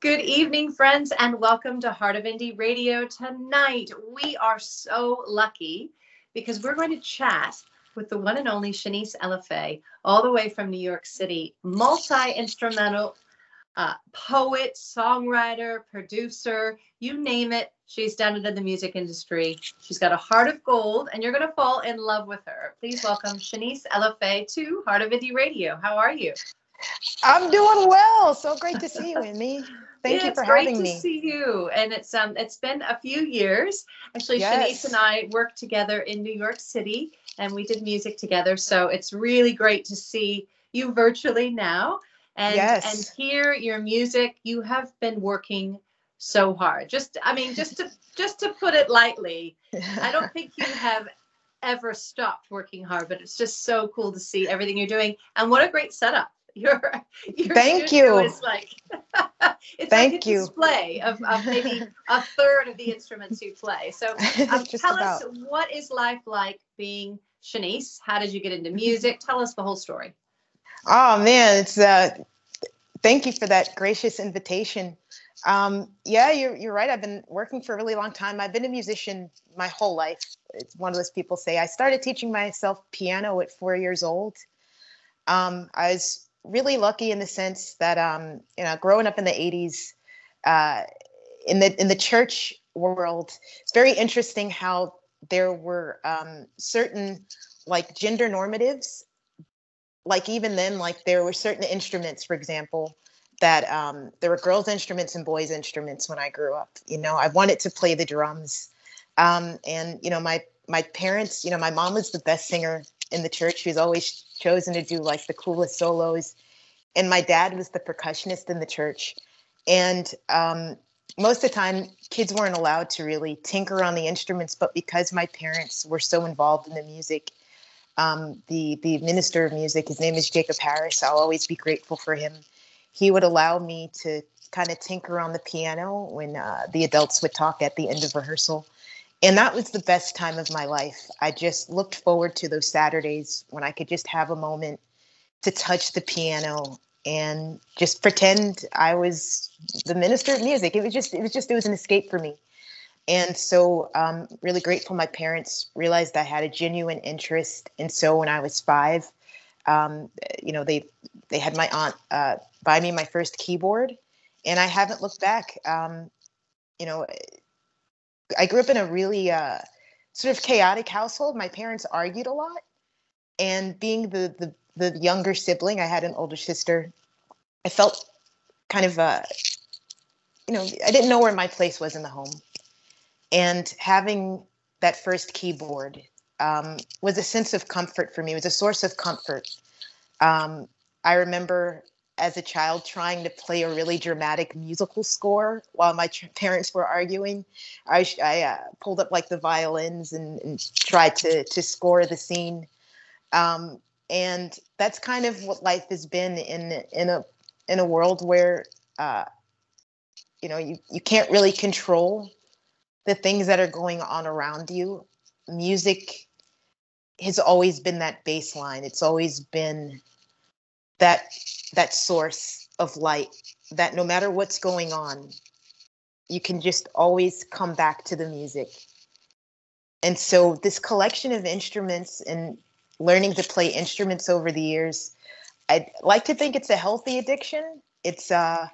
Good evening, friends, and welcome to Heart of Indie Radio. Tonight, we are so lucky because we're going to chat with the one and only Chanese Elafe, all the way from New York City, multi instrumental uh, poet, songwriter, producer, you name it. She's done it in the music industry. She's got a heart of gold, and you're going to fall in love with her. Please welcome Chanese Elafe to Heart of Indie Radio. How are you? I'm doing well. So great to see you, Amy. Thank yeah, you for having me. It's great to see you. And it's um it's been a few years. Actually, yes. Chanese and I worked together in New York City and we did music together. So it's really great to see you virtually now and yes. and hear your music. You have been working so hard. Just I mean, just to just to put it lightly, I don't think you have ever stopped working hard, but it's just so cool to see everything you're doing. And what a great setup your your thank you. is like it's thank like a you. display of, of maybe a third of the instruments you play. So um, tell about. us what is life like being Chanese? How did you get into music? Tell us the whole story. Oh man it's uh thank you for that gracious invitation. Um yeah you're, you're right. I've been working for a really long time. I've been a musician my whole life. It's one of those people say i started teaching myself piano at four years old. Um, I was really lucky in the sense that um, you know, growing up in the '80s, uh, in the in the church world, it's very interesting how there were um, certain like gender normatives. Like even then, like there were certain instruments, for example, that um, there were girls' instruments and boys' instruments when I grew up. You know, I wanted to play the drums, um, and you know, my my parents, you know, my mom was the best singer in the church. She was always chosen to do like the coolest solos. And my dad was the percussionist in the church. And um, most of the time, kids weren't allowed to really tinker on the instruments, but because my parents were so involved in the music, um, the the minister of music, his name is Jacob Harris. I'll always be grateful for him. He would allow me to kind of tinker on the piano when uh, the adults would talk at the end of rehearsal. And that was the best time of my life. I just looked forward to those Saturdays when I could just have a moment to touch the piano and just pretend I was the minister of music. It was just, it was just, it was an escape for me. And so um, really grateful my parents realized I had a genuine interest. And so when I was five, um, you know, they, they had my aunt uh, buy me my first keyboard and I haven't looked back. Um, you know, I grew up in a really uh, sort of chaotic household. My parents argued a lot, and being the the the younger sibling, I had an older sister. I felt kind of uh, you know, I didn't know where my place was in the home, and having that first keyboard um, was a sense of comfort for me. It was a source of comfort. Um, I remember as a child trying to play a really dramatic musical score while my tr- parents were arguing. I, I uh, pulled up like the violins and, and, tried to to score the scene. Um, and that's kind of what life has been in in a in a world where uh, you know you, you can't really control the things that are going on around you. Music has always been that baseline. It's always been that that source of light that no matter what's going on you can just always come back to the music. And so this collection of instruments and learning to play instruments over the years i'd like to think it's a healthy addiction. It's uh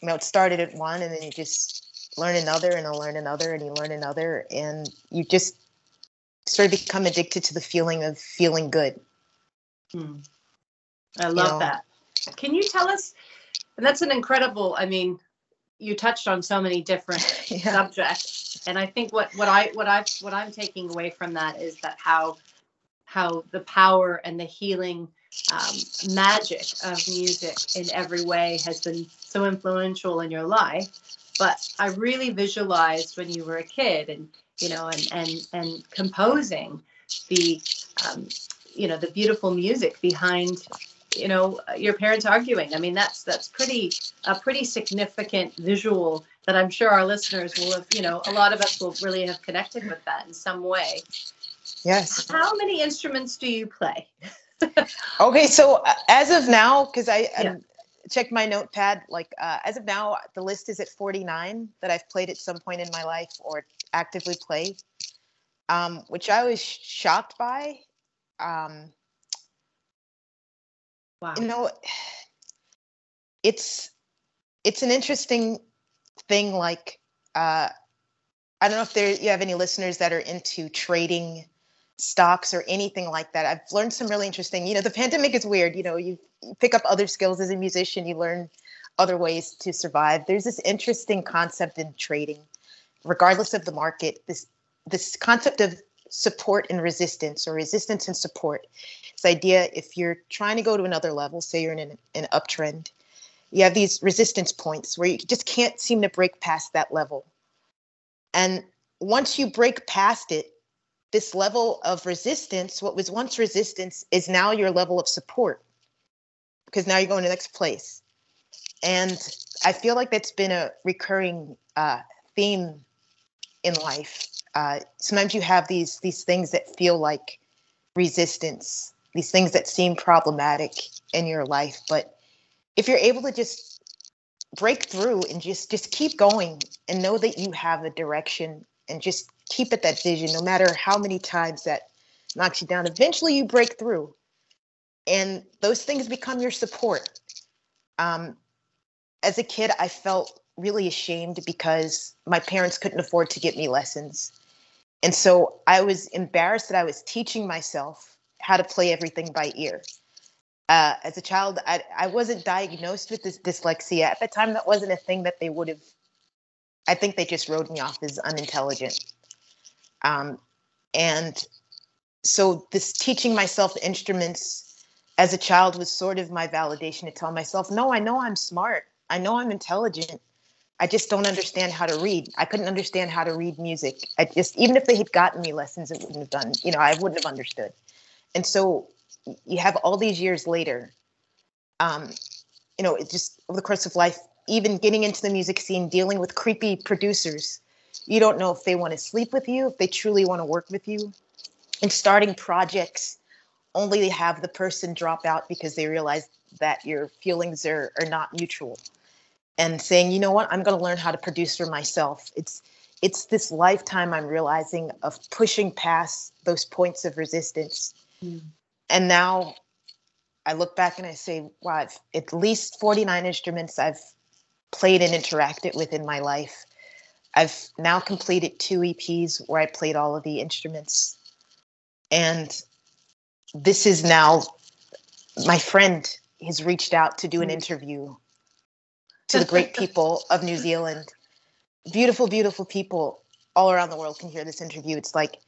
you know it started at one and then you just learn another and you learn another and you learn another and you just sort of become addicted to the feeling of feeling good. Hmm. I love you know? that can you tell us? And that's an incredible. I mean, you touched on so many different yeah. subjects, and I think what what I what I what I'm taking away from that is that how how the power and the healing um, magic of music in every way has been so influential in your life. But I really visualized when you were a kid, and you know, and and and composing the um, you know the beautiful music behind you know your parents arguing i mean that's that's pretty a pretty significant visual that i'm sure our listeners will have you know a lot of us will really have connected with that in some way yes how many instruments do you play okay so uh, as of now because i yeah. check my notepad. Like uh, as of now, the list is at 49 that I've played at some point in my life or actively play, um, which I was shocked by. Um, wow. You know, it's it's an interesting thing. Like uh, I don't know if there you have any listeners that are into trading stocks or anything like that. I've learned some really interesting. You know, the pandemic is weird. You know, you, you pick up other skills as a musician. You learn other ways to survive. There's this interesting concept in trading, regardless of the market. This this concept of support and resistance, or resistance and support. This idea, if you're trying to go to another level, say you're in an, an uptrend, you have these resistance points where you just can't seem to break past that level. And once you break past it, this level of resistance, what was once resistance, is now your level of support because now you're going to the next place. And I feel like that's been a recurring uh, theme in life. Uh, sometimes you have these these things that feel like resistance, these things that seem problematic in your life, but if you're able to just break through and just just keep going and know that you have a direction and just keep at that vision no matter how many times that knocks you down eventually you break through and those things become your support. Um, as a kid i felt really ashamed because my parents couldn't afford to get me lessons. And so i was embarrassed that i was teaching myself how to play everything by ear uh, as a child, I, I wasn't diagnosed with this dyslexia. At the time, that wasn't a thing that they would have. I think they just wrote me off as unintelligent. Um, and so, this teaching myself instruments as a child was sort of my validation to tell myself, no, I know I'm smart. I know I'm intelligent. I just don't understand how to read. I couldn't understand how to read music. I just, even if they had gotten me lessons, it wouldn't have done, you know, I wouldn't have understood. And so you have all these years later um, you know, it just over the course of life, even getting into the music scene, dealing with creepy producers. You don't know if they want to sleep with you, if they truly want to work with you. And starting projects only to have the person drop out because they realize that your feelings are, are not mutual. And saying, you know what, I'm going to learn how to produce for myself. It's it's this lifetime I'm realizing of pushing past those points of resistance. Mm and now I look back and I say, wow, I've at least 49 instruments I've played and interacted with in my life. I've now completed two EPs where I played all of the instruments. And this is now my friend has reached out to do an mm. interview to the great people of New Zealand. Beautiful, beautiful people all around the world can hear this interview. It's like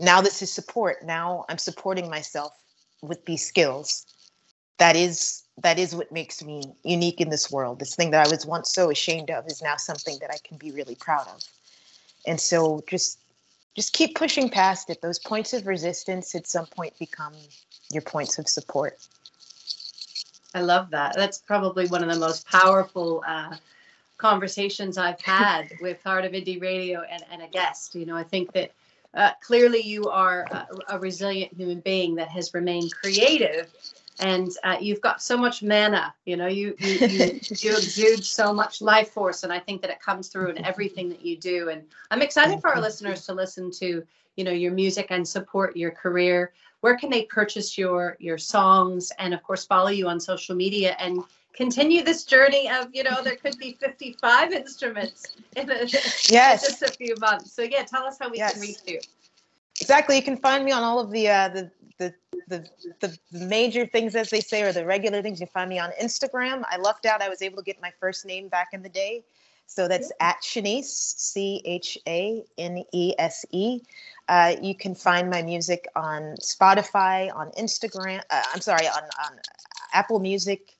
now this is support. Now I'm supporting myself with these skills. That is that is what makes me unique in this world. This thing that i was once so ashamed of is now something that i can be really proud of. And so just just keep pushing past it. Those points of resistance at some point become your points of support. I love that. That's probably one of the most powerful uh, conversations i've had with heart of indie radio and, and a guest. You know i think that uh, clearly you are a, a, resilient human being that has remained creative and uh, you've got so much mana you know you you, you you exude so much life force and i think that it comes through in everything that you do. And i'm excited for our listeners to listen to you know your music and support your career. Where can they purchase your your songs and of course follow you on social media and continue this journey of you know there could be 55 instruments in, a, yes. in just a few months so yeah tell us how we yes. can reach you exactly you can find me on all of the uh the the the, the major things as they say or the regular things you find me on instagram i lucked out i was able to get my first name back in the day so that's yeah. at Chanese, C H A N E S E. Uh, you can find my music on Spotify, on Instagram. Uh, I'm sorry, on, on Apple Music,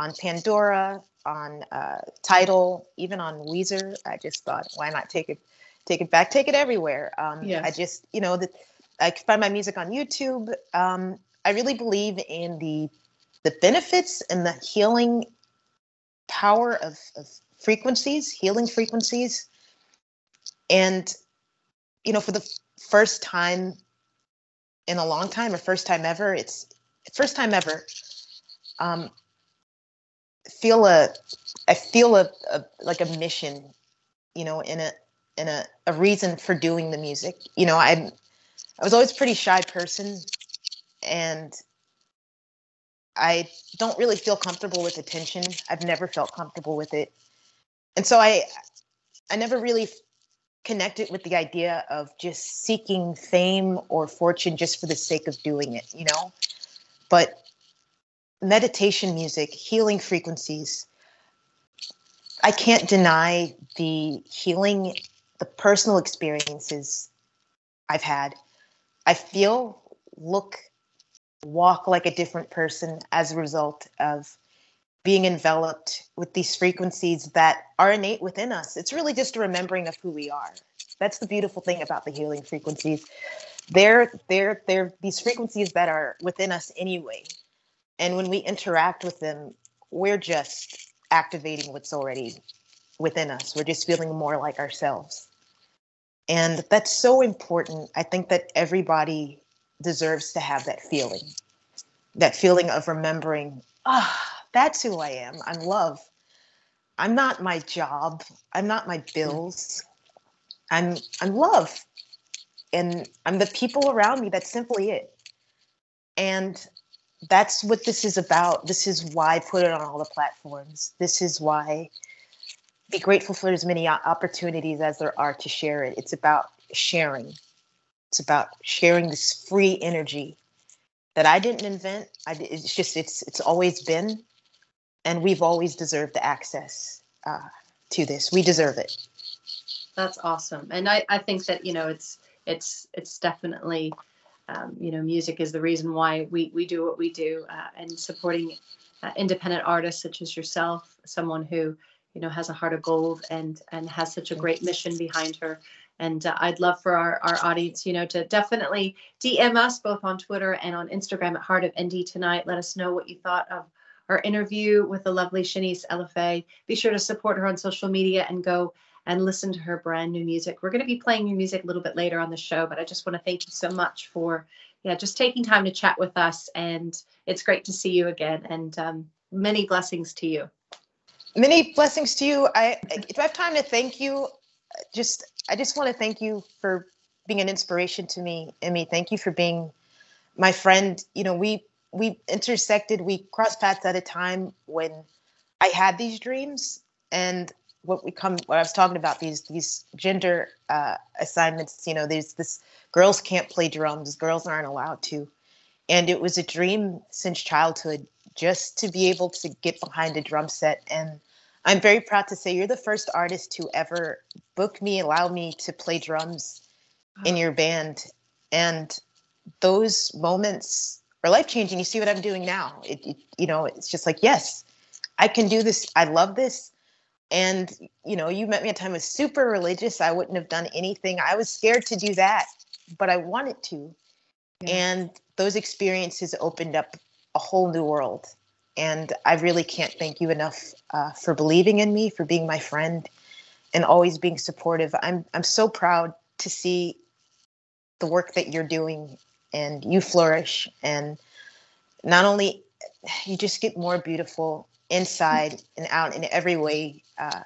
on Pandora, on uh, Tidal, even on Deezer. I just thought, why not take it, take it back, take it everywhere. Um, yes. I just, you know, that I can find my music on YouTube. Um, I really believe in the the benefits and the healing power of, of frequencies, healing frequencies, and you know, for the first time in a long time, or first time ever, it's first time ever. Um, feel a I feel a, a like a mission, you know, in a in a, a reason for doing the music. You know, I'm I was always a pretty shy person and I don't really feel comfortable with attention. I've never felt comfortable with it. And so I I never really connected with the idea of just seeking fame or fortune just for the sake of doing it, you know? But meditation music, healing frequencies, I can't deny the healing, the personal experiences I've had. I feel, look, walk like a different person as a result of being enveloped with these frequencies that are innate within us. It's really just a remembering of who we are. That's the beautiful thing about the healing frequencies. They're they're they're these frequencies that are within us anyway. And when we interact with them, we're just activating what's already within us. We're just feeling more like ourselves. And that's so important. I think that everybody deserves to have that feeling that feeling of remembering, ah, oh, that's who I am. I'm love. I'm not my job. I'm not my bills. I'm I'm love. And I'm the people around me. That's simply it. And that's what this is about. This is why put it on all the platforms. This is why be grateful for as many opportunities as there are to share it. It's about sharing. It's about sharing this free energy that I didn't invent. I, it's just it's it's always been, and we've always deserved the access uh, to this. We deserve it. That's awesome, and I I think that you know it's it's it's definitely um, you know, music is the reason why we we do what we do, uh, and supporting uh, independent artists such as yourself, someone who you know has a heart of gold and and has such a great mission behind her. And uh, I'd love for our, our audience, you know, to definitely DM us both on Twitter and on Instagram at Heart of Indie tonight. Let us know what you thought of our interview with the lovely Chanese LFA. Be sure to support her on social media and go and listen to her brand new music. We're going to be playing your music a little bit later on the show, but I just want to thank you so much for yeah, just taking time to chat with us. And it's great to see you again. And um, many blessings to you. Many blessings to you. I if I have time to thank you, just I just want to thank you for being an inspiration to me, Emmy. Thank you for being my friend. You know, we we intersected, we crossed paths at a time when I had these dreams and what we come what I was talking about these these gender uh, assignments. You know, there's this girls can't play drums, girls aren't allowed to, and it was a dream since childhood just to be able to get behind a drum set. And I'm very proud to say you're the first artist to ever book me, allow me to play drums in your band, and those moments are life changing. You see what I'm doing now. It, it, you know, it's just like yes, I can do this. I love this and you know you met me at a time I was super religious i wouldn't have done anything. I was scared to do that but i wanted to. Yeah. and those experiences opened up a whole new world. And i really can't thank you enough uh, for believing in me for being my friend and always being supportive. I'm i'm so proud to see the work that you're doing and you flourish. And not only you just get more beautiful inside and out in every way uh,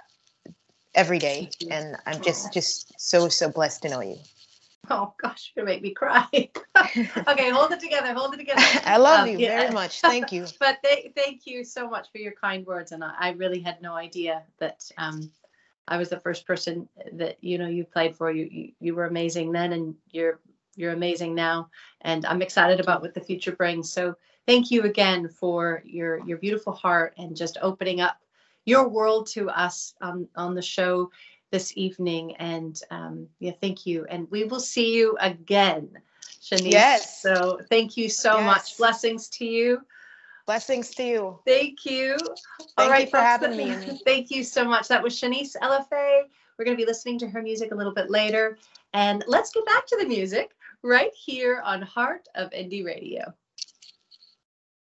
every day. And i'm just just so so blessed to know you. Oh gosh you're make me cry. Okay hold it together hold it together. I love um, you yeah. very much. Thank you. But th- thank you so much for your kind words and i, I really had no idea that um, i was the first person that you know you played for. You, you you were amazing then and you're you're amazing now. And i'm excited about what the future brings. So thank you again for your your beautiful heart and just opening up your world to us on on the show this evening. And um, yeah, thank you. And we will see you again, Chanese. Yes. So thank you so yes. much. Blessings to you. Blessings to you. Thank you. Thank All right, you for having me. Thank you so much. That was Chanese LFA. We're going to be listening to her music a little bit later. And let's get back to the music right here on Heart of Indie Radio.